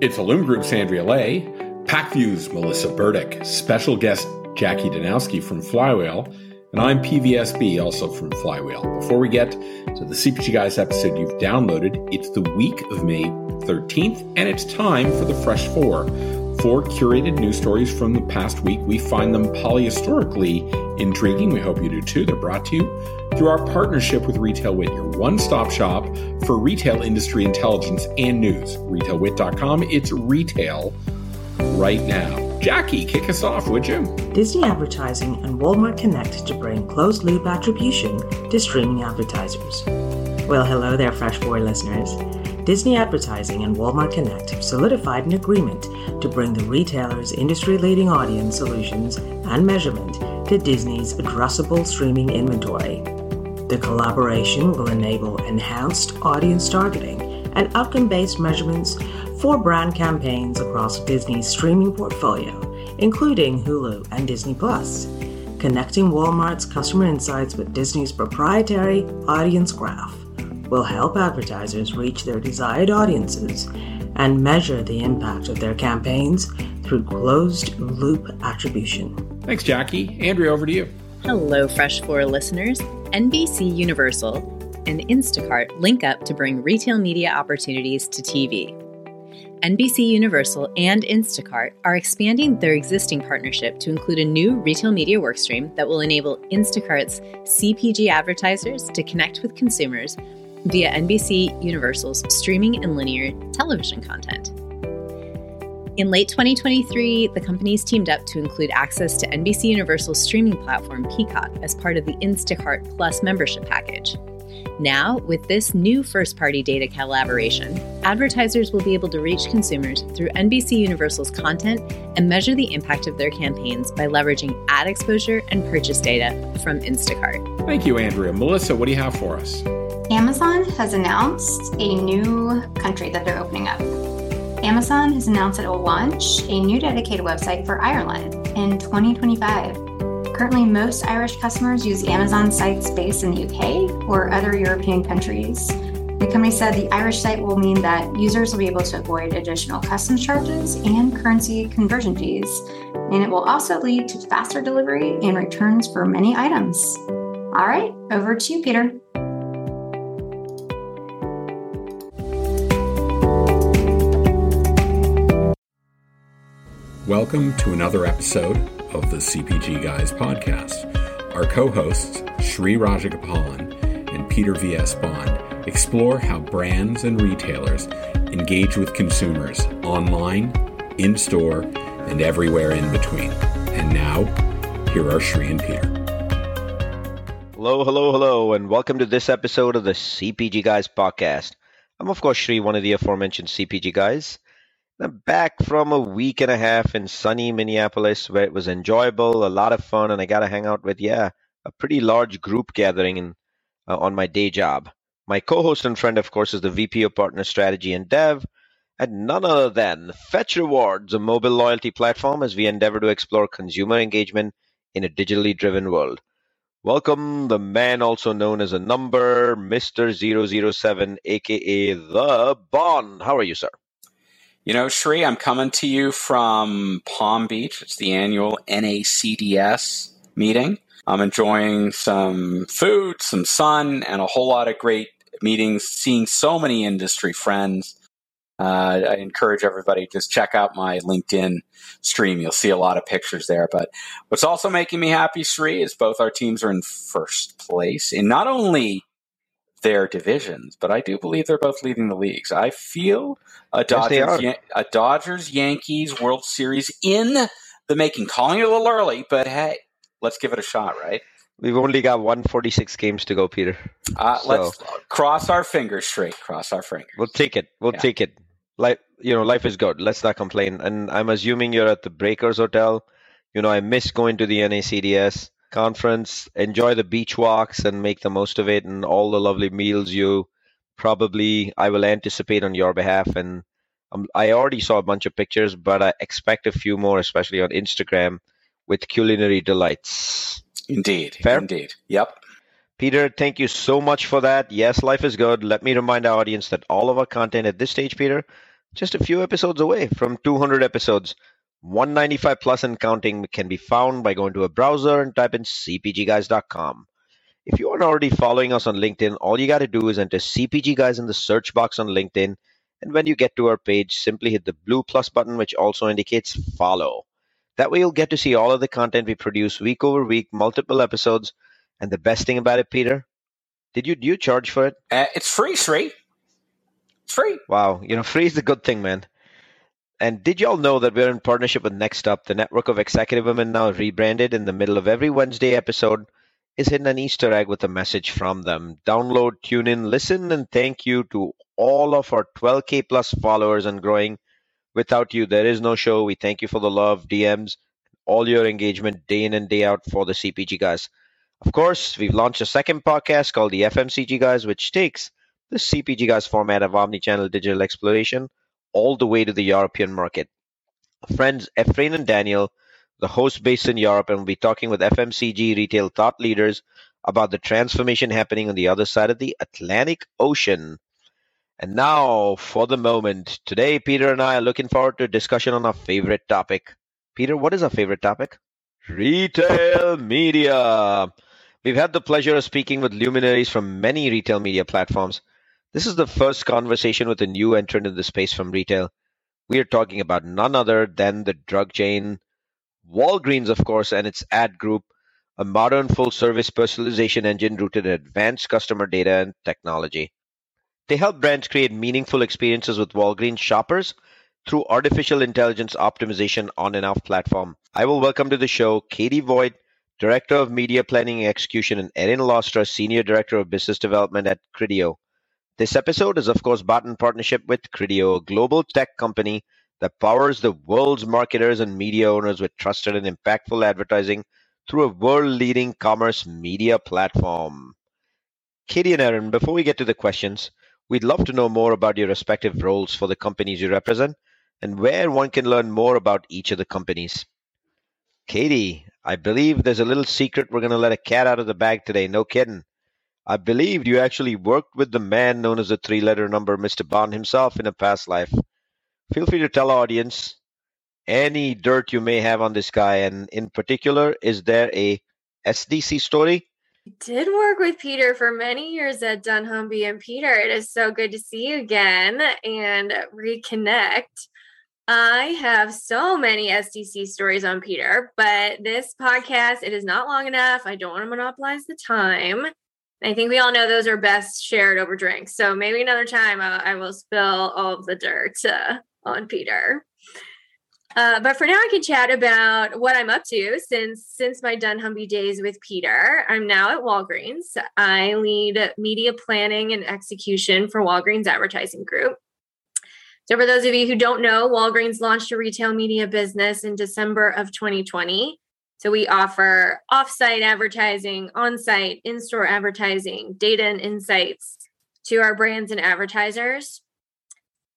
It's Illum Group's Andrea Lay, Pacvue's Melissa Burdick, special guest Jackie Danowski from Flywheel, and I'm PVSB, also from Flywheel. Before we get to the CPG Guys episode you've downloaded, it's the week of May 13th, and it's time for the Fresh Four. Four curated news stories from the past week. We find them polyhistorically intriguing. We hope you do too. They're brought to you through our partnership with RetailWire, your one stop shop for retail industry intelligence and news. RetailWire.com, it's retail right now. Jackie, kick us off, would you? Disney Advertising and Walmart Connect to bring closed loop attribution to streaming advertisers. Well, hello there, Fresh Four listeners. Disney Advertising and Walmart Connect have solidified an agreement to bring the retailer's industry leading audience solutions and measurement to Disney's addressable streaming inventory. The collaboration will enable enhanced audience targeting and outcome based measurements for brand campaigns across Disney's streaming portfolio, including Hulu and Disney Plus, connecting Walmart's customer insights with Disney's proprietary audience graph will help advertisers reach their desired audiences and measure the impact of their campaigns through closed loop attribution. Thanks, Jackie. Andrea, over to you. Hello, Fresh Four listeners. NBC Universal and Instacart link up to bring retail media opportunities to TV. NBC Universal and Instacart are expanding their existing partnership to include a new retail media workstream that will enable Instacart's CPG advertisers to connect with consumers via NBC Universal's streaming and linear television content. In late 2023, the companies teamed up to include access to NBC Universal's streaming platform Peacock as part of the Instacart Plus membership package. Now, with this new first party data collaboration, advertisers will be able to reach consumers through NBC Universal's content and measure the impact of their campaigns by leveraging ad exposure and purchase data from Instacart. Thank you, Andrea. Melissa, what do you have for us? Amazon has announced a new country that they're opening up. Amazon has announced it will launch a new dedicated website for Ireland in 2025. Currently, most Irish customers use Amazon sites based in the UK or other European countries. The company said the Irish site will mean that users will be able to avoid additional customs charges and currency conversion fees, and it will also lead to faster delivery and returns for many items. All right, over to you, Peter. Welcome to another episode of the CPG Guys podcast. Our co hosts, Sri Rajagopalan and Peter V.S. Bond, explore how brands and retailers engage with consumers online, in store, and everywhere in between. And now, here are Sri and Peter. Hello, hello, hello, and welcome to this episode of the CPG Guys podcast. I'm, of course, Sri, one of the aforementioned CPG guys. I'm back from a week and a half in sunny Minneapolis where it was enjoyable, a lot of fun, and I got to hang out with, yeah, a pretty large group gathering in, uh, on my day job. My co host and friend, of course, is the VP of Partner Strategy and Dev, and none other than Fetch Rewards, a mobile loyalty platform as we endeavor to explore consumer engagement in a digitally driven world. Welcome, the man also known as a number, Mr. 007, aka The Bond. How are you, sir? You know, Sri, I'm coming to you from Palm Beach. It's the annual NACDS meeting. I'm enjoying some food, some sun, and a whole lot of great meetings, seeing so many industry friends. Uh, I encourage everybody just check out my LinkedIn stream. You'll see a lot of pictures there. But what's also making me happy, Sri, is both our teams are in first place in not only their divisions, but I do believe they're both leading the leagues. I feel a Dodgers, yes, a Dodgers Yankees World Series in the making. Calling it a little early, but hey, let's give it a shot, right? We've only got 146 games to go, Peter. Uh, so. Let's cross our fingers straight. Cross our fingers. We'll take it. We'll yeah. take it. Life, you know, life is good. Let's not complain. And I'm assuming you're at the Breakers Hotel. You know, I miss going to the NACDS conference. Enjoy the beach walks and make the most of it, and all the lovely meals you probably I will anticipate on your behalf. And um, I already saw a bunch of pictures, but I expect a few more, especially on Instagram, with culinary delights. Indeed. Fair? Indeed. Yep. Peter, thank you so much for that. Yes, life is good. Let me remind our audience that all of our content at this stage, Peter, just a few episodes away from 200 episodes. 195 plus and counting can be found by going to a browser and type in cpgguys.com. If you aren't already following us on LinkedIn, all you got to do is enter CPG Guys in the search box on LinkedIn. And when you get to our page, simply hit the blue plus button, which also indicates follow. That way, you'll get to see all of the content we produce week over week, multiple episodes. And the best thing about it, Peter, did you do you charge for it? Uh, it's free, Sri. It's free. Wow, you know, free is a good thing, man. And did y'all know that we're in partnership with Next Up, the network of executive women now rebranded in the middle of every Wednesday episode is hidden an Easter egg with a message from them. Download, tune in, listen, and thank you to all of our 12K plus followers and growing. Without you, there is no show. We thank you for the love, DMs, all your engagement day in and day out for the CPG guys. Of course, we've launched a second podcast called the FMCG guys, which takes the CPG guys format of omnichannel digital exploration all the way to the European market. Friends Efrain and Daniel, the host based in Europe, and we'll be talking with FMCG retail thought leaders about the transformation happening on the other side of the Atlantic Ocean. And now, for the moment, today Peter and I are looking forward to a discussion on our favorite topic. Peter, what is our favorite topic? Retail media. We've had the pleasure of speaking with luminaries from many retail media platforms. This is the first conversation with a new entrant in the space from retail. We are talking about none other than the drug chain Walgreens, of course, and its ad group, a modern full service personalization engine rooted in advanced customer data and technology. They help brands create meaningful experiences with Walgreens shoppers through artificial intelligence optimization on and off platform. I will welcome to the show Katie Vogt, Director of Media Planning and Execution, and Erin Lastra, Senior Director of Business Development at Criteo. This episode is, of course, bought in partnership with Criteo, a global tech company that powers the world's marketers and media owners with trusted and impactful advertising through a world leading commerce media platform. Katie and Erin, before we get to the questions, we'd love to know more about your respective roles for the companies you represent and where one can learn more about each of the companies. Katie, I believe there's a little secret we're going to let a cat out of the bag today. No kidding. I believed you actually worked with the man known as the three letter number, Mr. Bond himself, in a past life. Feel free to tell our audience any dirt you may have on this guy, and in particular, is there a SDC story? I did work with Peter for many years at dunnhumby and Peter, it is so good to see you again and reconnect. I have so many SDC stories on Peter, but this podcast, it is not long enough. I don't want to monopolize the time. I think we all know those are best shared over drinks. So maybe another time I will spill all of the dirt uh, on Peter. Uh, but for now, I can chat about what I'm up to since since my dunnhumby days with Peter. I'm now at Walgreens. I lead media planning and execution for Walgreens Advertising Group. So, for those of you who don't know, Walgreens launched a retail media business in December of 2020. So we offer offsite advertising, on-site, in-store advertising, data and insights to our brands and advertisers.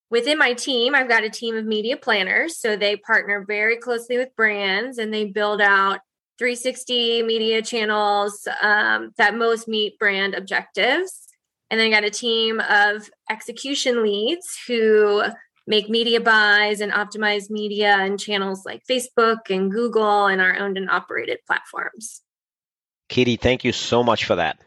Within my team, I've got a team of media planners. So they partner very closely with brands and they build out 360 media channels um, that most meet brand objectives. And then I got a team of execution leads who make media buys and optimize media and channels like Facebook and Google and our owned and operated platforms. Katie, thank you so much for that.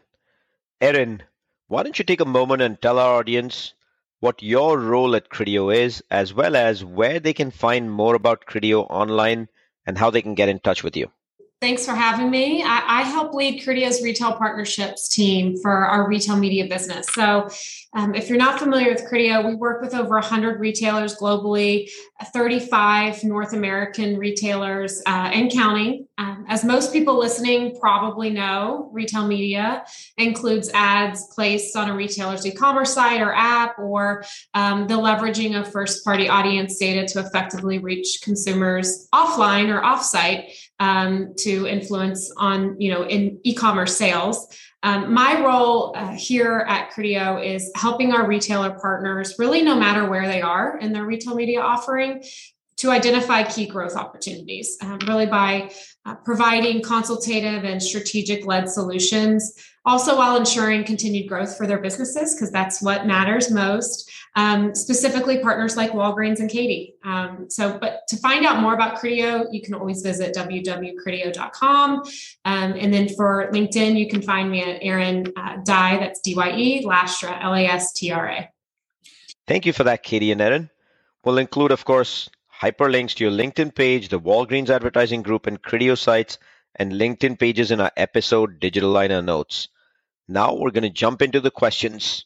Erin, why don't you take a moment and tell our audience what your role at Criteo is, as well as where they can find more about Criteo online and how they can get in touch with you? Thanks for having me. I, I, help lead Criteo's retail partnerships team for our retail media business. So, um, if you're not familiar with Criteo, we work with over 100 retailers globally, 35 North American retailers uh, and counting. Um, as most people listening probably know, retail media includes ads placed on a retailer's e commerce site or app, or um, the leveraging of first party audience data to effectively reach consumers offline or offsite um, to influence on you know in e-commerce sales. Um, my role uh, here at Criteo is helping our retailer partners really no matter where they are in their retail media offering to identify key growth opportunities um, really by uh, providing consultative and strategic led solutions also while ensuring continued growth for their businesses, because that's what matters most, um, specifically partners like Walgreens and Katie. Um, so, but to find out more about Criteo, you can always visit www.criteo.com. Um, and then for LinkedIn, you can find me at Erin uh, Dye, that's D Y E, Lastra, L A S T R A. Thank you for that, Katie and Erin. We'll include, of course, hyperlinks to your LinkedIn page, the Walgreens advertising group, and Criteo sites, and LinkedIn pages in our episode digital liner notes. Now we're going to jump into the questions.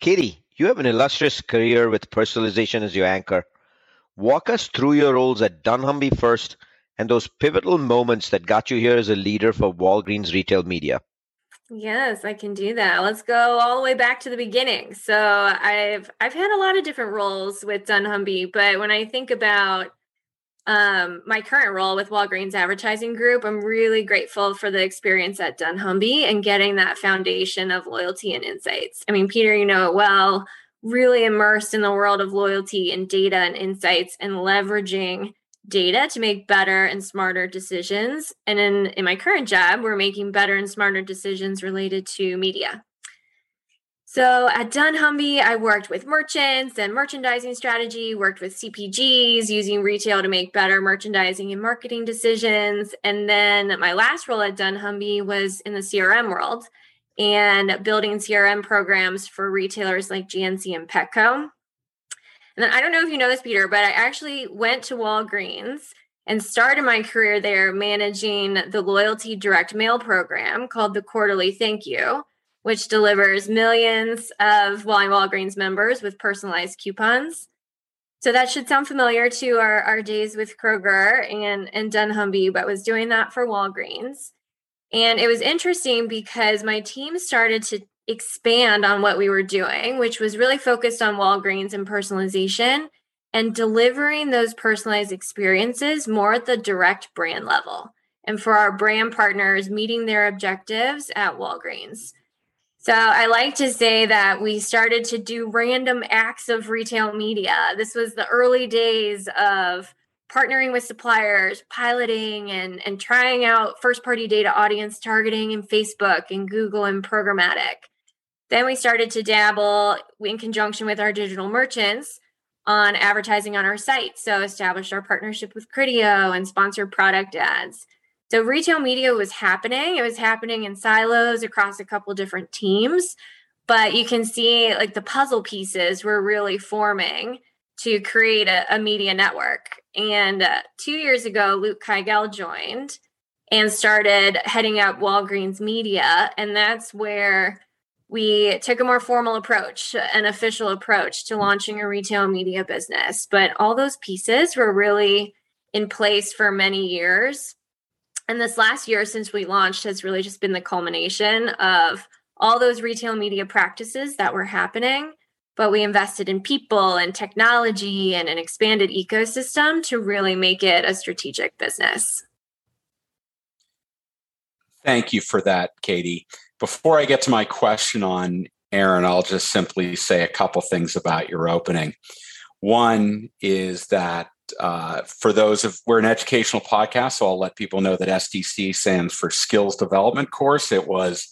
Katie, you have an illustrious career with personalization as your anchor. Walk us through your roles at dunnhumby first and those pivotal moments that got you here as a leader for Walgreens Retail Media. Yes, I can do that. Let's go all the way back to the beginning. So I've I've had a lot of different roles with dunnhumby, but when I think about um, my current role with Walgreens Advertising Group, I'm really grateful for the experience at dunnhumby and getting that foundation of loyalty and insights. I mean, Peter, you know it well, really immersed in the world of loyalty and data and insights and leveraging data to make better and smarter decisions. And in, in my current job, we're making better and smarter decisions related to media. So at dunnhumby, I worked with merchants and merchandising strategy, worked with CPGs using retail to make better merchandising and marketing decisions. And then my last role at dunnhumby was in the CRM world and building CRM programs for retailers like GNC and Petco. And then I don't know if you know this, Peter, but I actually went to Walgreens and started my career there managing the loyalty direct mail program called the Quarterly Thank You which delivers millions of Walgreens members with personalized coupons. So that should sound familiar to our, our days with Kroger and, and dunnhumby, but was doing that for Walgreens. And it was interesting because my team started to expand on what we were doing, which was really focused on Walgreens and personalization and delivering those personalized experiences more at the direct brand level. And for our brand partners, meeting their objectives at Walgreens. So I like to say that we started to do random acts of retail media. This was the early days of partnering with suppliers, piloting and, and trying out first party data audience targeting in Facebook and Google and programmatic. Then we started to dabble in conjunction with our digital merchants on advertising on our site. So established our partnership with Criteo and sponsored product ads. So retail media was happening. It was happening in silos across a couple different teams, but you can see like the puzzle pieces were really forming to create a, a media network. And uh, two years ago, Luke Kigel joined and started heading up Walgreens Media, and that's where we took a more formal approach, an official approach to launching a retail media business. But all those pieces were really in place for many years and this last year, since we launched, has really just been the culmination of all those retail media practices that were happening. But we invested in people and technology and an expanded ecosystem to really make it a strategic business. Thank you for that, Katie. Before I get to my question on Erin, I'll just simply say a couple things about your opening. One is that uh, for those of we're an educational podcast, so I'll let people know that SDC stands for Skills Development Course. It was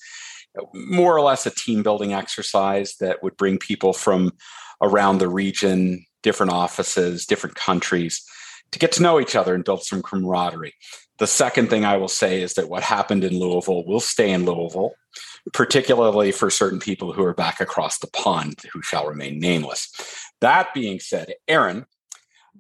more or less a team building exercise that would bring people from around the region, different offices, different countries to get to know each other and build some camaraderie. The second thing I will say is that what happened in Louisville will stay in Louisville, particularly for certain people who are back across the pond who shall remain nameless. That being said, Erin,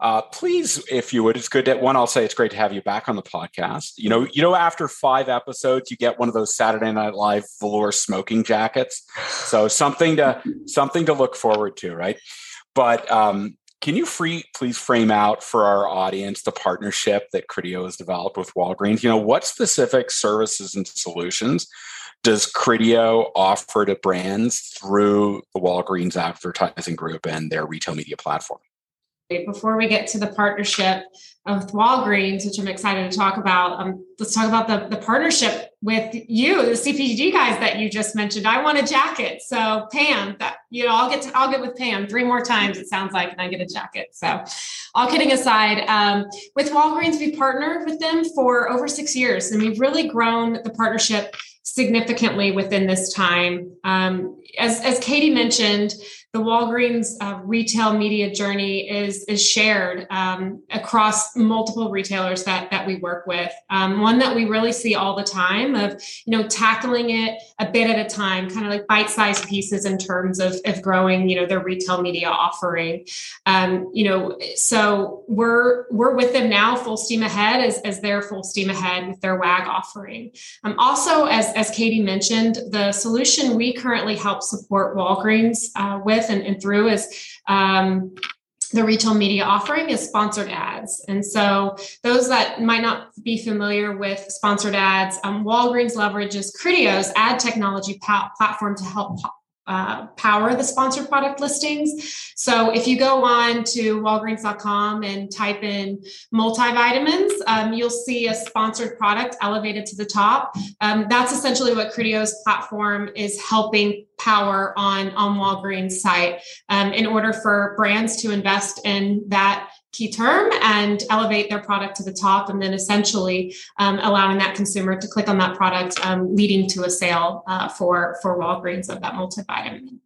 uh, please, if you would, it's good that one. I'll say it's great to have you back on the podcast. You know, you know, after five episodes, you get one of those Saturday Night Live velour smoking jackets. So something to something to look forward to, right? But um, can you free please frame out for our audience the partnership that Criteo has developed with Walgreens? You know, what specific services and solutions does Criteo offer to brands through the Walgreens advertising group and their retail media platform? Before we get to the partnership with Walgreens, which I'm excited to talk about, um, let's talk about the, the partnership with you, the CPG guys that you just mentioned. I want a jacket. So Pam, that you know, I'll get to I'll get with Pam three more times, it sounds like, and I get a jacket. So all kidding aside, um, with Walgreens, we partnered with them for over six years, and we've really grown the partnership significantly within this time. Um, as, as Katie mentioned, the Walgreens uh, retail media journey is is shared um, across multiple retailers that that we work with. Um, one that we really see all the time of you know tackling it a bit at a time, kind of like bite sized pieces in terms of of growing you know their retail media offering. Um, you know, so we're we're with them now, full steam ahead as as they're full steam ahead with their WAG offering. Um, also, as as Katie mentioned, the solution we currently help support Walgreens uh, with with and, and through is um, the retail media offering is sponsored ads. And so, those that might not be familiar with sponsored ads, um, Walgreens leverages Criteo's ad technology platform to help uh, power the sponsored product listings. So if you go on to walgreens.com and type in multivitamins, um, you'll see a sponsored product elevated to the top. Um, that's essentially what Criteo's platform is helping power on, on Walgreens site um, in order for brands to invest in that key term and elevate their product to the top and then essentially um, allowing that consumer to click on that product um, leading to a sale uh, for for walgreens of that multivitamin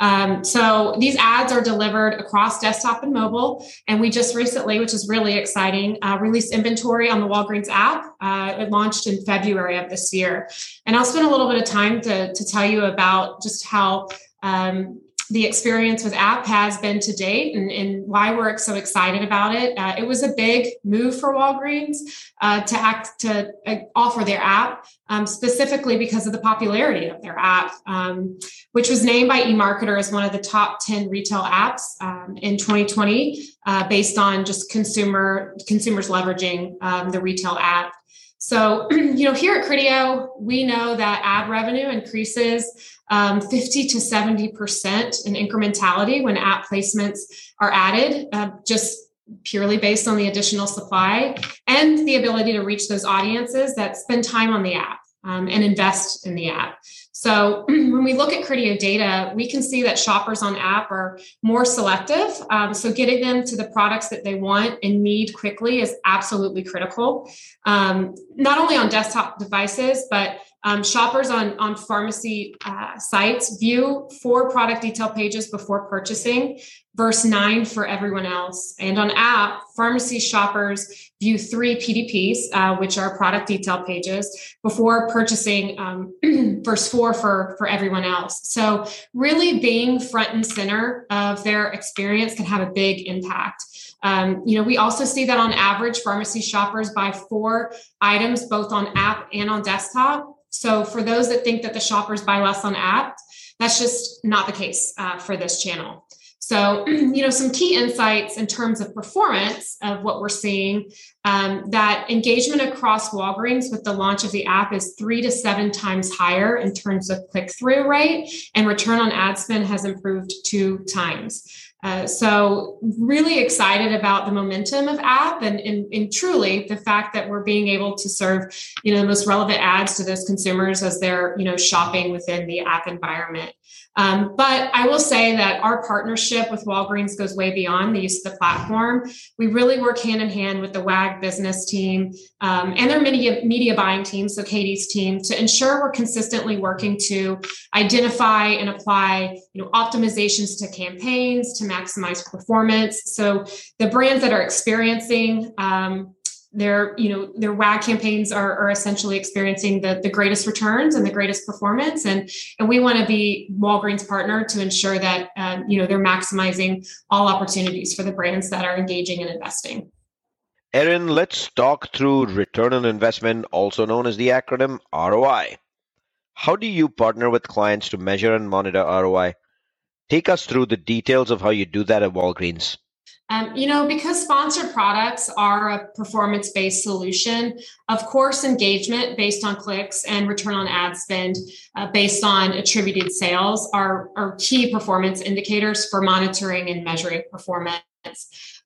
um, so these ads are delivered across desktop and mobile. And we just recently, which is really exciting, uh, released inventory on the Walgreens app. Uh, it launched in February of this year. And I'll spend a little bit of time to, to tell you about just how um, the experience with app has been to date and, and why we're so excited about it. Uh, it was a big move for Walgreens uh, to act to uh, offer their app um, specifically because of the popularity of their app, um, which was named by eMarketer as one of the top 10 retail apps um, in 2020 uh, based on just consumer consumers leveraging um, the retail app. So, you know, here at Criteo, we know that ad revenue increases um, 50 to 70% in incrementality when app placements are added, uh, just purely based on the additional supply and the ability to reach those audiences that spend time on the app um, and invest in the app. So when we look at Criteo data, we can see that shoppers on app are more selective. Um, so getting them to the products that they want and need quickly is absolutely critical. Um, not only on desktop devices, but um, shoppers on, on pharmacy uh, sites view four product detail pages before purchasing, verse nine for everyone else. And on app, pharmacy shoppers view three PDPs, uh, which are product detail pages, before purchasing, um, verse four for, for everyone else. So, really being front and center of their experience can have a big impact. Um, you know, we also see that on average, pharmacy shoppers buy four items both on app and on desktop. So for those that think that the shoppers buy less on app, that's just not the case uh, for this channel. So, you know, some key insights in terms of performance of what we're seeing um, that engagement across Walgreens with the launch of the app is three to seven times higher in terms of click through rate, and return on ad spend has improved two times. Uh, so really excited about the momentum of app and, and, and, truly the fact that we're being able to serve you know the most relevant ads to those consumers as they're you know shopping within the app environment um, but I will say that our partnership with Walgreens goes way beyond the use of the platform. We really work hand in hand with the WAG business team um, and their media, media buying team, so Katie's team, to ensure we're consistently working to identify and apply you know, optimizations to campaigns to maximize performance. So the brands that are experiencing um, their you know their WAG campaigns are, are essentially experiencing the, the greatest returns and the greatest performance and and we want to be Walgreens partner to ensure that um, you know they're maximizing all opportunities for the brands that are engaging and investing. Erin, let's talk through return on investment, also known as the acronym ROI. How do you partner with clients to measure and monitor ROI? Take us through the details of how you do that at Walgreens. Um, you know, because sponsored products are a performance based solution, of course, engagement based on clicks and return on ad spend uh, based on attributed sales are, are key performance indicators for monitoring and measuring performance.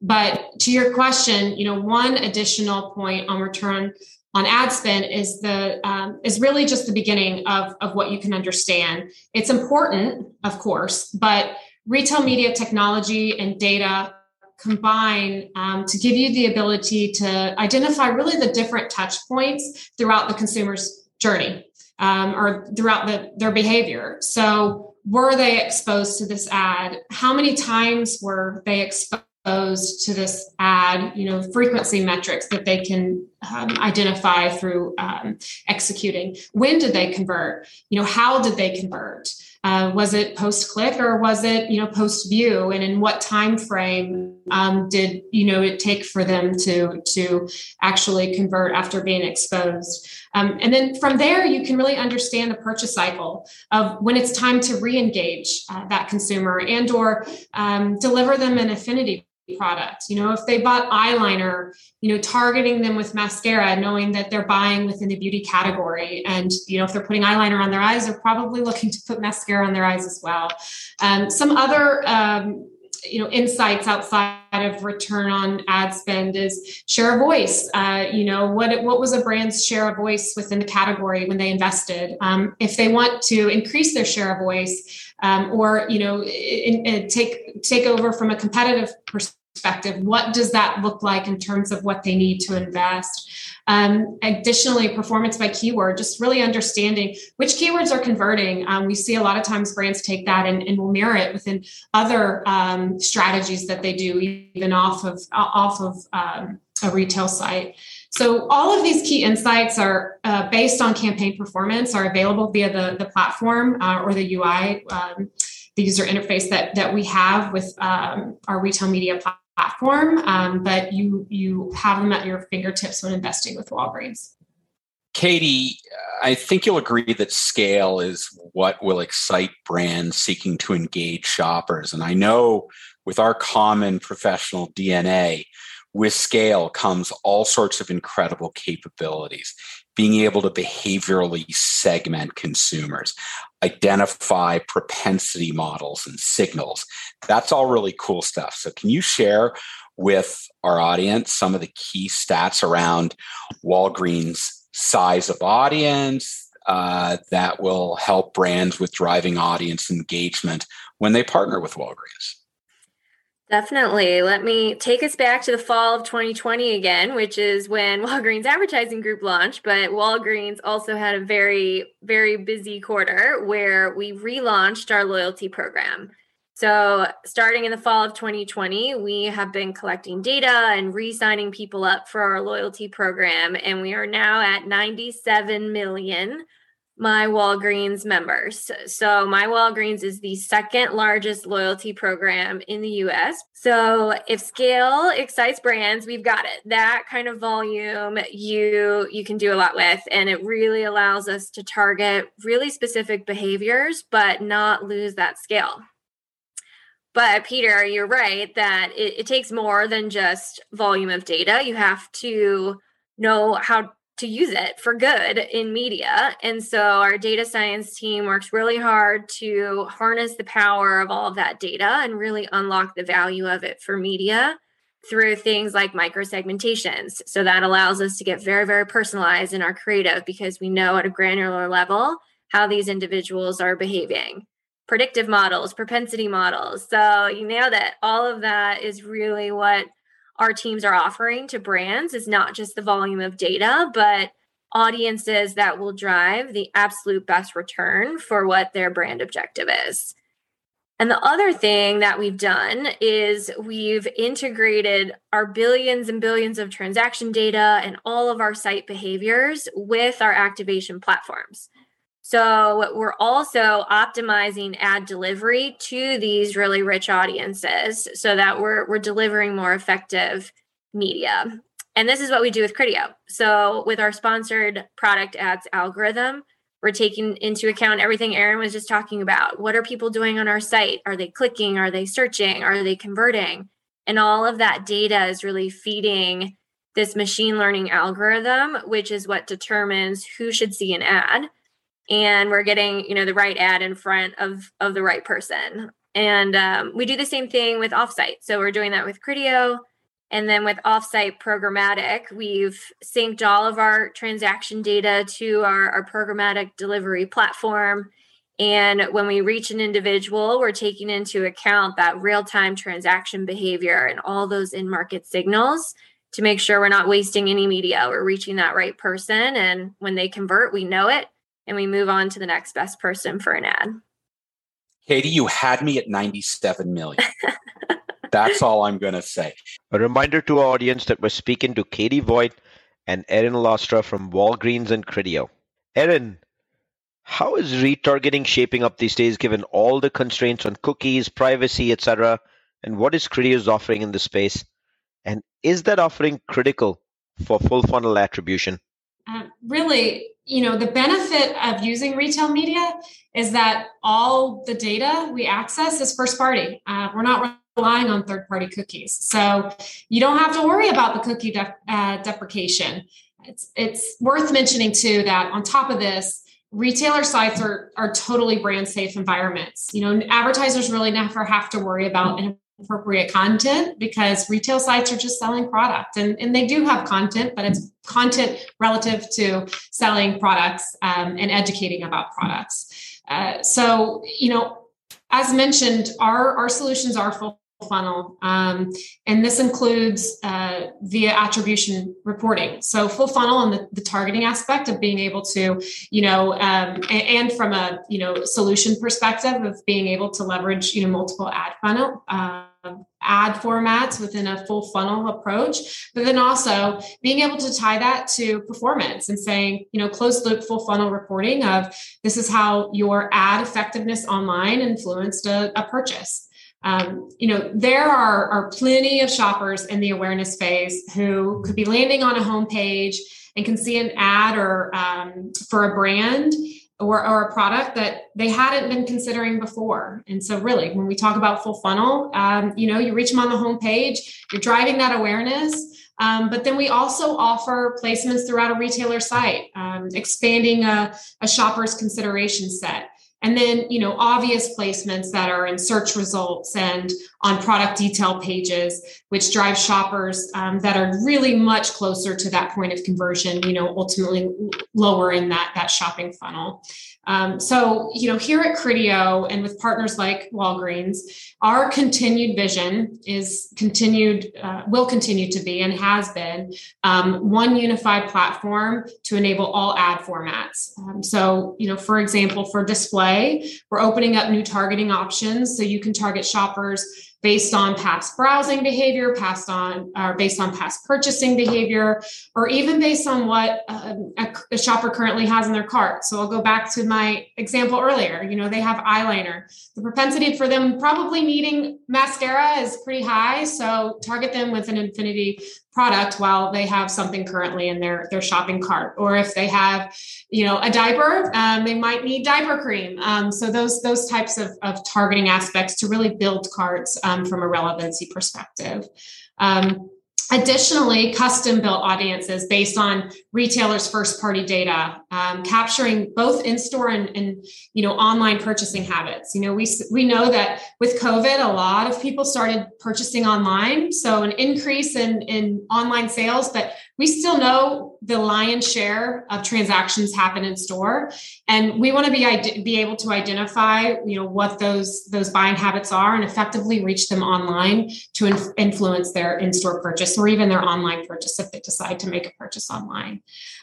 But to your question, you know, one additional point on return on ad spend is the um, is really just the beginning of of what you can understand. It's important, of course, but retail media technology and data combine um, to give you the ability to identify really the different touch points throughout the consumer's journey um, or throughout the, their behavior. So, were they exposed to this ad? How many times were they exposed? to this ad you know frequency metrics that they can um, identify through um, executing when did they convert you know how did they convert uh, was it post click or was it you know post view and in what time frame um, did you know it take for them to to actually convert after being exposed? Um, and then from there you can really understand the purchase cycle of when it's time to re-engage uh, that consumer and or um, deliver them an affinity product. You know, if they bought eyeliner, you know, targeting them with mascara, knowing that they're buying within the beauty category. And, you know, if they're putting eyeliner on their eyes, they're probably looking to put mascara on their eyes as well. Um, some other, um, you know, insights outside of return on ad spend is share of voice. Uh, you know, what what was a brand's share of voice within the category when they invested? Um, if they want to increase their share of voice, um, or you know, in, in take take over from a competitive perspective perspective what does that look like in terms of what they need to invest? Um, additionally performance by keyword just really understanding which keywords are converting. Um, we see a lot of times brands take that and, and will mirror it within other um, strategies that they do even off of off of um, a retail site. So all of these key insights are uh, based on campaign performance are available via the, the platform uh, or the ui um, the user interface that that we have with um, our retail media platform platform, um, but you you have them at your fingertips when investing with Walgreens. Katie, I think you'll agree that scale is what will excite brands seeking to engage shoppers. And I know with our common professional DNA, with scale comes all sorts of incredible capabilities being able to behaviorally segment consumers, identify propensity models and signals. That's all really cool stuff. So, can you share with our audience some of the key stats around Walgreens' size of audience uh, that will help brands with driving audience engagement when they partner with Walgreens? Definitely. Let me take us back to the fall of 2020 again, which is when Walgreens Advertising Group launched. But Walgreens also had a very, very busy quarter where we relaunched our loyalty program. So, starting in the fall of 2020, we have been collecting data and re signing people up for our loyalty program. And we are now at 97 million my Walgreens members. So, my Walgreens is the second largest loyalty program in the US. So, if scale excites brands, we've got it. That kind of volume you you can do a lot with and it really allows us to target really specific behaviors but not lose that scale. But Peter, you're right that it, it takes more than just volume of data. You have to know how to use it for good in media. And so our data science team works really hard to harness the power of all of that data and really unlock the value of it for media through things like microsegmentations. So that allows us to get very, very personalized in our creative because we know at a granular level how these individuals are behaving. Predictive models, propensity models. So you nailed it. All of that is really what our teams are offering to brands is not just the volume of data, but audiences that will drive the absolute best return for what their brand objective is. And the other thing that we've done is we've integrated our billions and billions of transaction data and all of our site behaviors with our activation platforms. So we're also optimizing ad delivery to these really rich audiences so that we're we're delivering more effective media. And this is what we do with Criteo. So with our sponsored product ads algorithm, we're taking into account everything Erin was just talking about. What are people doing on our site? Are they clicking? Are they searching? Are they converting? And all of that data is really feeding this machine learning algorithm, which is what determines who should see an ad and we're getting you know the right ad in front of of the right person And um, we do the same thing with offsite. So we're doing that with Criteo. And then with offsite programmatic, we've synced all of our transaction data to our, our programmatic delivery platform. And when we reach an individual, we're taking into account that real time transaction behavior and all those in market signals to make sure we're not wasting any media. We're reaching that right person. And when they convert, we know it and we move on to the next best person for an ad. Katie, you had me at 97 million. That's all I'm going to say. A reminder to our audience that we're speaking to Katie Vogt and Erin Lastra from Walgreens and Criteo. Erin, how is retargeting shaping up these days given all the constraints on cookies, privacy, etc.? And what is Criteo's offering in this space? And is that offering critical for full funnel attribution? Really, you know, the benefit of using retail media is that all the data we access is first party. Uh, we're not relying on third party cookies. So you don't have to worry about the cookie de- uh, deprecation. It's, it's worth mentioning too that on top of this, retailer sites are, are totally brand safe environments. You know, advertisers really never have to worry about appropriate content because retail sites are just selling product. And, and they do have content but it's content relative to selling products um, and educating about products. Uh, so you know as mentioned our our solutions are full funnel um, and this includes uh, via attribution reporting. So full funnel and the, the, targeting aspect of being able to you know um, and, and, from a you know solution perspective of being able to leverage you know multiple ad funnel uh, ad formats within a full funnel approach, but then also being able to tie that to performance and saying, you know, closed loop full funnel reporting of this is how your ad effectiveness online influenced a, a purchase. Um, you know, there are, are plenty of shoppers in the awareness phase who could be landing on a homepage and can see an ad or um, for a brand or, or a product that they hadn't been considering before. And so, really, when we talk about full funnel, um, you know, you reach them on the homepage, you're driving that awareness. Um, but then we also offer placements throughout a retailer site, um, expanding a, a shopper's consideration set and then you know obvious placements that are in search results and on product detail pages which drive shoppers um, that are really much closer to that point of conversion you know ultimately lower in that that shopping funnel um, so, you know, here at Criteo and with partners like Walgreens, our continued vision is continued, uh, will continue to be and has been um, one unified platform to enable all ad formats. Um, so, you know, for example, for display, we're opening up new targeting options so you can target shoppers based on past browsing behavior, past on or based on past purchasing behavior, or even based on what uh, a, a, shopper currently has in their cart. So I'll go back to my example earlier. You know, they have eyeliner. The propensity for them probably needing mascara is pretty high. So target them with an affinity product while they have something currently in their their shopping cart. Or if they have you know a diaper um, they might need diaper cream. Um, so those those types of, of targeting aspects to really build carts um, from a relevancy perspective. Um, Additionally, custom built audiences based on retailers' first party data, um, capturing both in store and, and, you know online purchasing habits. You know, we we know that with COVID, a lot of people started purchasing online, so an increase in in online sales, but we still know the lion's share of transactions happen in store and we want to be be able to identify you know what those those buying habits are and effectively reach them online to inf- influence their in-store purchase or even their online purchase if they decide to make a purchase online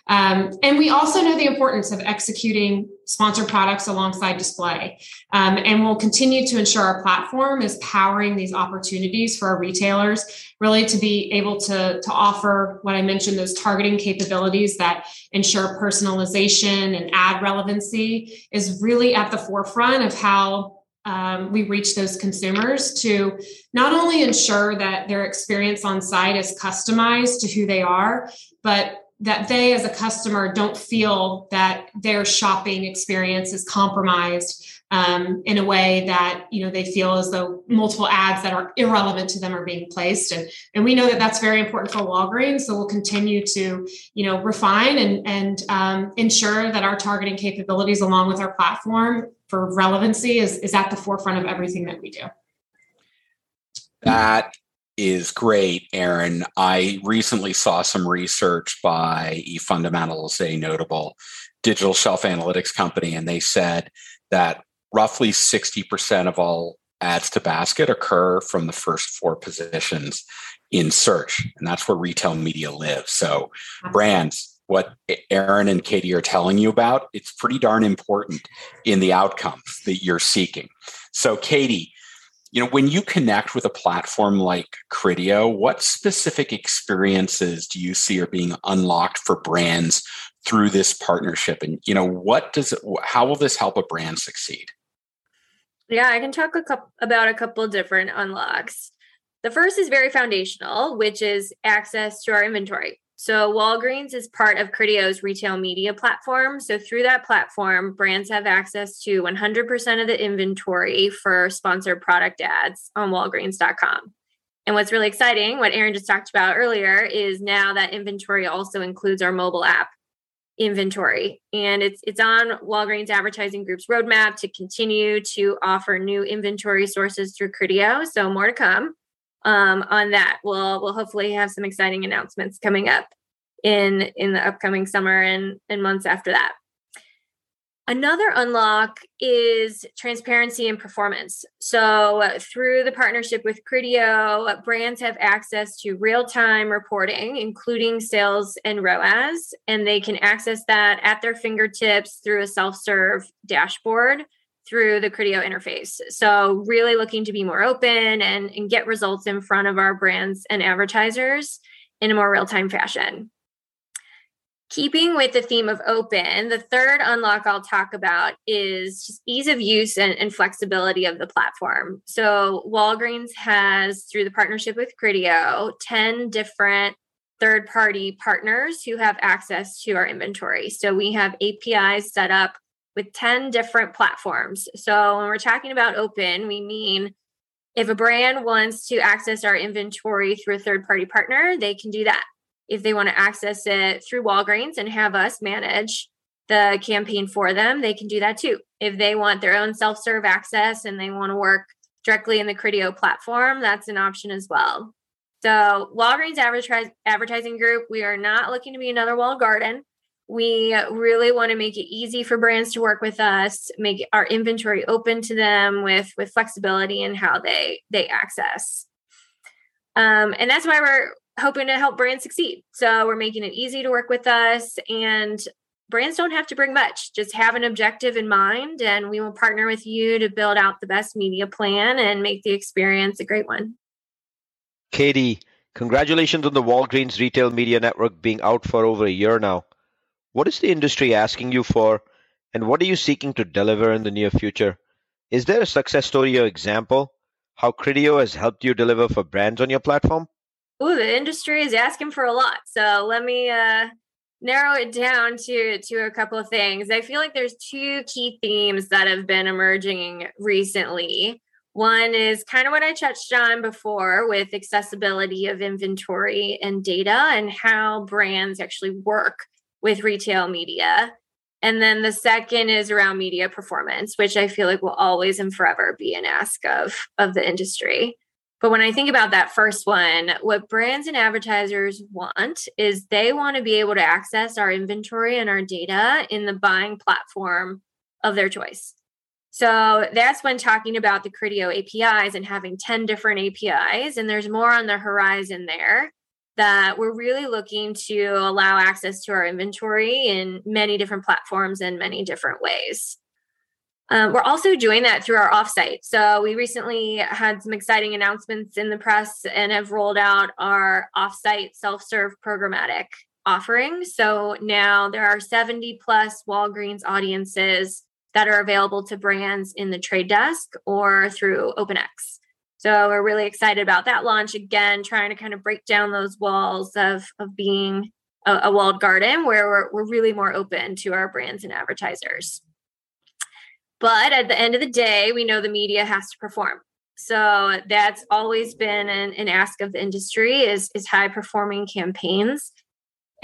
um, and we also know the importance of executing sponsored products alongside display. Um, and we'll continue to ensure our platform is powering these opportunities for our retailers, really to be able to, to offer what I mentioned, those targeting capabilities that ensure personalization and ad relevancy is really at the forefront of how um, we reach those consumers to not only ensure that their experience on site is customized to who they are, but that they as a customer don't feel that their shopping experience is compromised um, in a way that you know they feel as though multiple ads that are irrelevant to them are being placed. And and we know that that's very important for walgreens. So we'll continue to you know refine and and um, ensure that our targeting capabilities along with our platform for relevancy is is at the forefront of everything that we do. That is great, Erin. I recently saw some research by eFundamentals, a notable digital shelf analytics company, and they said that roughly 60% of all ads to basket occur from the first four positions in search. And that's where retail media lives. So, mm-hmm. brands, what Erin and Katie are telling you about, it's pretty darn important in the outcomes that you're seeking. So, Katie, you know, when you connect with a platform like Criteo, what specific experiences do you see are being unlocked for brands through this partnership? And, you know, what does it, how will this help a brand succeed? Yeah, I can talk a couple, about a couple different unlocks. The first is very foundational, which is access to our inventory. So Walgreens is part of Criteo's retail media platform. So through that platform, brands have access to 100% of the inventory for sponsored product ads on walgreens.com. And what's really exciting, what Erin just talked about earlier, is now that inventory also includes our mobile app inventory. And it's it's on Walgreens Advertising Group's roadmap to continue to offer new inventory sources through Criteo. So more to come um, on that. We'll we'll hopefully have some exciting announcements coming up in in the upcoming summer and and months after that. Another unlock is transparency and performance. So, through the partnership with Criteo, brands have access to real time reporting, including sales and ROAS, and they can access that at their fingertips through a self serve dashboard through the Criteo interface. So, really looking to be more open and, and get results in front of our brands and advertisers in a more real time fashion. Keeping with the theme of open, the third unlock I'll talk about is just ease of use and, and flexibility of the platform. So, Walgreens has, through the partnership with Criteo, 10 different third party partners who have access to our inventory. So, we have APIs set up with 10 different platforms. So when we're talking about open, we mean if a brand wants to access our inventory through a third party partner, they can do that. If they want to access it through Walgreens and have us manage the campaign for them, they can do that too. If they want their own self serve access and they want to work directly in the Criteo platform, that's an option as well. So, Walgreens Advertising Group, we are not looking to be another walled garden. We really want to make it easy for brands to work with us, make our inventory open to them with with flexibility in how they they access. Um, and that's why we're hoping to help brands succeed. So we're making it easy to work with us and brands don't have to bring much. Just have an objective in mind and we will partner with you to build out the best media plan and make the experience a great one. Katie, congratulations on the Walgreens Retail Media Network being out for over a year now. What is the industry asking you for, and what are you seeking to deliver in the near future? Is there a success story or example how Criteo has helped you deliver for brands on your platform? Ooh, the industry is asking for a lot. So let me uh, narrow it down to to a couple of things. I feel like there's two key themes that have been emerging recently. One is kind of what I touched on before with accessibility of inventory and data and how brands actually work with retail media. And then the second is around media performance, which I feel like will always and forever be an ask of, of the industry. But when I think about that first one, what brands and advertisers want is they want to be able to access our inventory and our data in the buying platform of their choice. So that's when talking about the Criteo APIs and having 10 different APIs, and there's more on the horizon there that we're really looking to allow access to our inventory in many different platforms in many different ways. Um, we're also doing that through our offsite. So we recently had some exciting announcements in the press and have rolled out our offsite self-serve programmatic offering. So now there are 70 plus Walgreens audiences that are available to brands in the trade desk or through OpenX. So we're really excited about that launch again, trying to kind of break down those walls of of being a, a walled garden where we're, we're really more open to our brands and advertisers. But at the end of the day, we know the media has to perform. So that's always been an, an ask of the industry is, is high performing campaigns.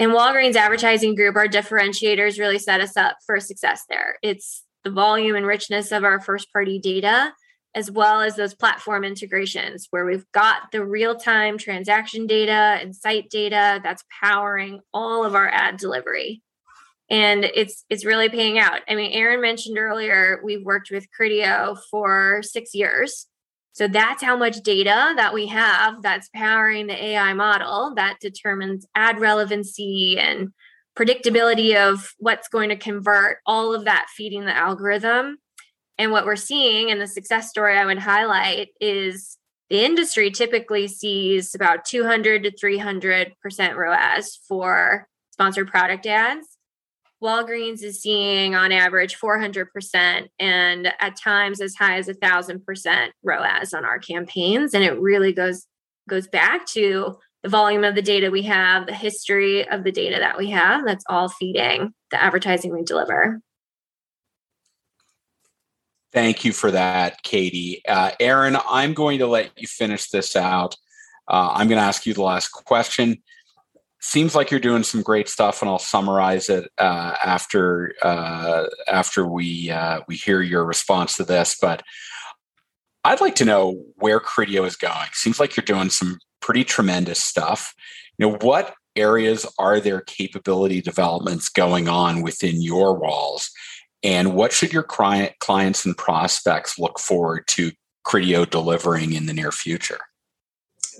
And Walgreens Advertising Group, our differentiators really set us up for success there. It's the volume and richness of our first party data, as well as those platform integrations where we've got the real time transaction data and site data that's powering all of our ad delivery and it's it's really paying out. I mean, Erin mentioned earlier we've worked with Criteo for six years. So that's how much data that we have that's powering the AI model that determines ad relevancy and predictability of what's going to convert, all of that feeding the algorithm. And what we're seeing, and the success story I would highlight is the industry typically sees about 200 to 300% ROAS for sponsored product ads. Walgreens is seeing on average 400% and at times as high as thousand percent ROAS on our campaigns. And it really goes goes back to the volume of the data we have, the history of the data that we have. That's all feeding the advertising we deliver. Thank you for that, Katie. Uh, Erin, I'm going to let you finish this out. Uh, I'm going to ask you the last question seems like you're doing some great stuff, and I'll summarize it uh, after uh, after we uh, we hear your response to this. But I'd like to know where Criteo is going. Seems like you're doing some pretty tremendous stuff. You know, what areas are there capability developments going on within your walls, and what should your client clients and prospects look forward to Criteo delivering in the near future?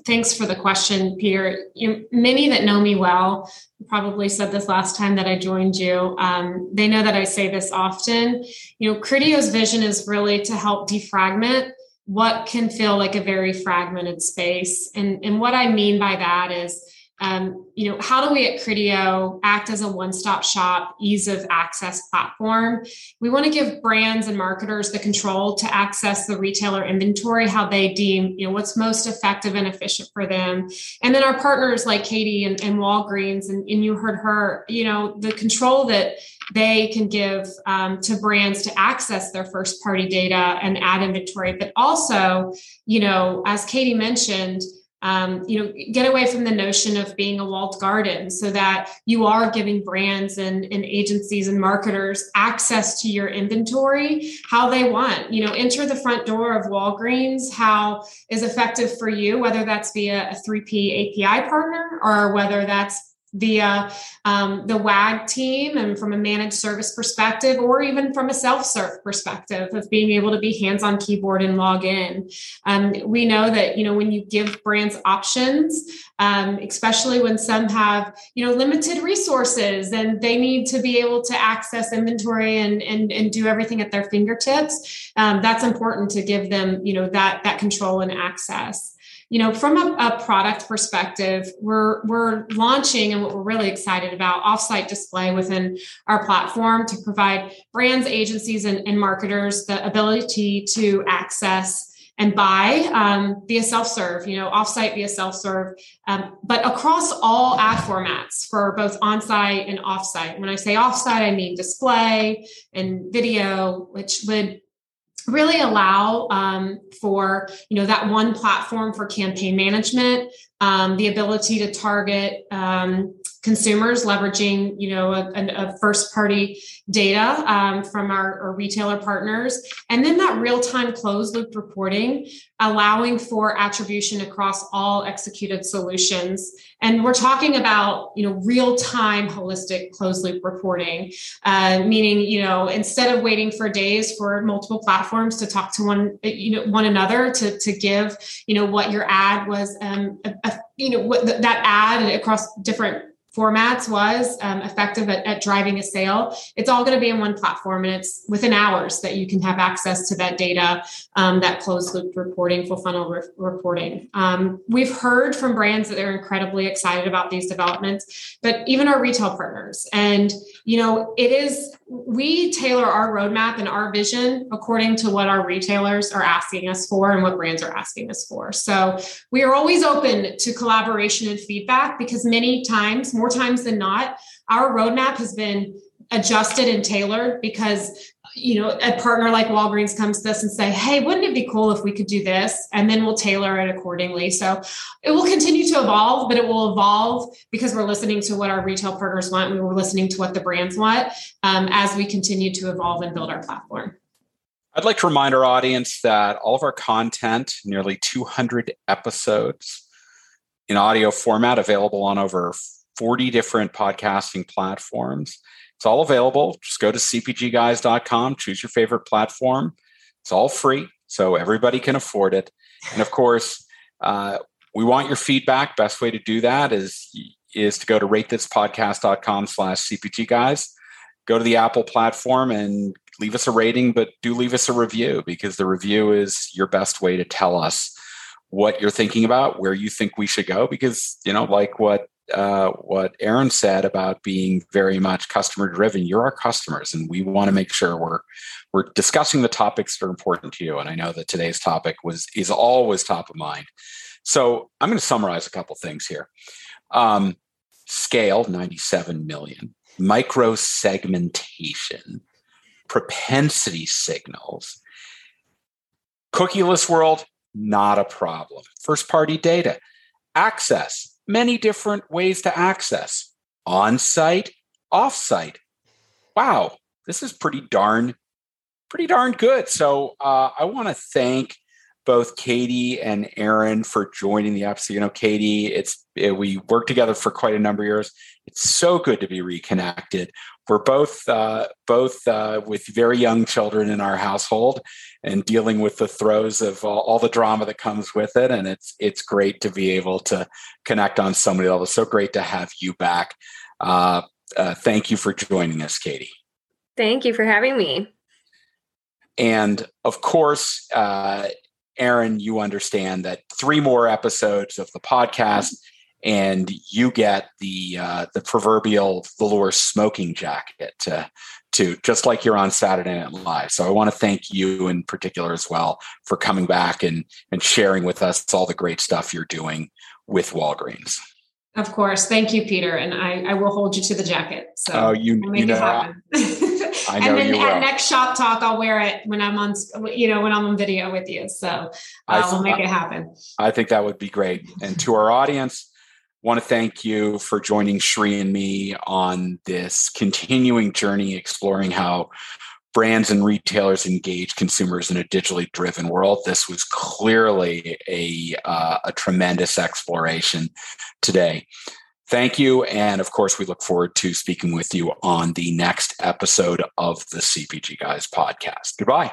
Thanks for the question, Peter. You, many that know me well probably said this last time that I joined you. Um, they know that I say this often. You know, Criteo's vision is really to help defragment what can feel like a very fragmented space. And, and what I mean by that is um, you know, how do we at Criteo act as a one-stop shop, ease of access platform? We want to give brands and marketers the control to access the retailer inventory, how they deem, you know, what's most effective and efficient for them. And then our partners like Katie and, and Walgreens, and, and, you heard her, you know, the control that they can give um, to brands to access their first party data and ad inventory, but also, you know, as Katie mentioned, um, you know get away from the notion of being a walled garden so that you are giving brands and, and agencies and marketers access to your inventory how they want. You know enter the front door of walgreens how is effective for you whether that's via a 3p api partner or whether that's via um, the WAG team and from a managed service perspective, or even from a self serve perspective of being able to be hands on keyboard and log in. Um, we know that, you know, when you give brands options, um, especially when some have, you know, limited resources and they need to be able to access inventory and, and, and do everything at their fingertips, um, that's important to give them, you know, that, that control and access you know from a, a, product perspective we're we're launching and what we're really excited about offsite display within our platform to provide brands agencies and, and marketers the ability to access and buy um, via self-serve, you know, offsite via self-serve, um, but across all ad formats for both on-site and off-site. When I say off-site, I mean display and video, which would really allow um, for you know that one platform for campaign management um, the ability to target um, consumers leveraging you know a, a first party data um, from our, our, retailer partners. And then that real-time closed loop reporting allowing for attribution across all executed solutions. And we're talking about you know real-time holistic closed loop reporting uh, meaning you know instead of waiting for days for multiple platforms to talk to one you know one another to, to give you know what your ad was um, a, a, you know what that ad across different formats was um, effective at, at, driving a sale, it's all going to be in one platform and it's within hours that you can have access to that data, um, that closed loop reporting, full funnel re- reporting. Um, we've heard from brands that they're incredibly excited about these developments, but even our retail partners. And, you know, it is, we tailor our roadmap and our vision according to what our retailers are asking us for and what brands are asking us for. So we are always open to collaboration and feedback because many times, more times than not, our roadmap has been adjusted and tailored because you know, a partner like Walgreens comes to us and say, "Hey, wouldn't it be cool if we could do this?" And then we'll tailor it accordingly. So it will continue to evolve, but it will evolve because we're listening to what our retail partners want. and we're listening to what the brands want um, as we continue to evolve and build our platform. I'd like to remind our audience that all of our content, nearly 200 episodes in audio format, available on over 40 different podcasting platforms. It's all available. Just go to cpgguys.com, choose your favorite platform. It's all free, so everybody can afford it. And of course, uh, we want your feedback. Best way to do that is is to go to ratethispodcast.com slash cpg guys. Go to the Apple platform and leave us a rating, but do leave us a review because the review is your best way to tell us what you're thinking about, where you think we should go. Because you know, like what uh, what Erin said about being very much customer driven. You're our customers, and we want to make sure we're we're discussing the topics that are important to you. And I know that today's topic was is always top of mind. So I'm going to summarize a couple things here. Um, scale 97 million, micro segmentation, propensity signals, cookieless world, not a problem. First party data, access, many different ways to access on site, off site. Wow, this is pretty darn, pretty darn good. So uh, I want to thank both Katie and Erin for joining the episode. You know, Katie, it's it, we worked together for quite a number of years. It's so good to be reconnected. We're both uh, both uh, with very young children in our household and dealing with the throes of all, all, the drama that comes with it. And it's it's great to be able to connect on so many levels. So great to have you back. Uh, uh thank you for joining us, Katie. Thank you for having me. And of course, uh, Erin, you understand that three more episodes of the podcast, and you get the uh, the proverbial velour smoking jacket to, to just like you're on Saturday Night Live. So I want to thank you in particular as well for coming back and and sharing with us all the great stuff you're doing with Walgreens. Of course, thank you, Peter, and I, I will hold you to the jacket. So oh, you, we'll you know, I know and then at next shop talk, I'll wear it when I'm on, you know, when I'm on video with you. So uh, I, will make it happen. I think that would be great. And to our audience, want to thank you for joining Sri and me on this continuing journey exploring how brands and retailers engage consumers in a digitally driven world. This was clearly a, uh, a tremendous exploration today. Thank you. And of course, we look forward to speaking with you on the next episode of the CPG Guys podcast. Goodbye.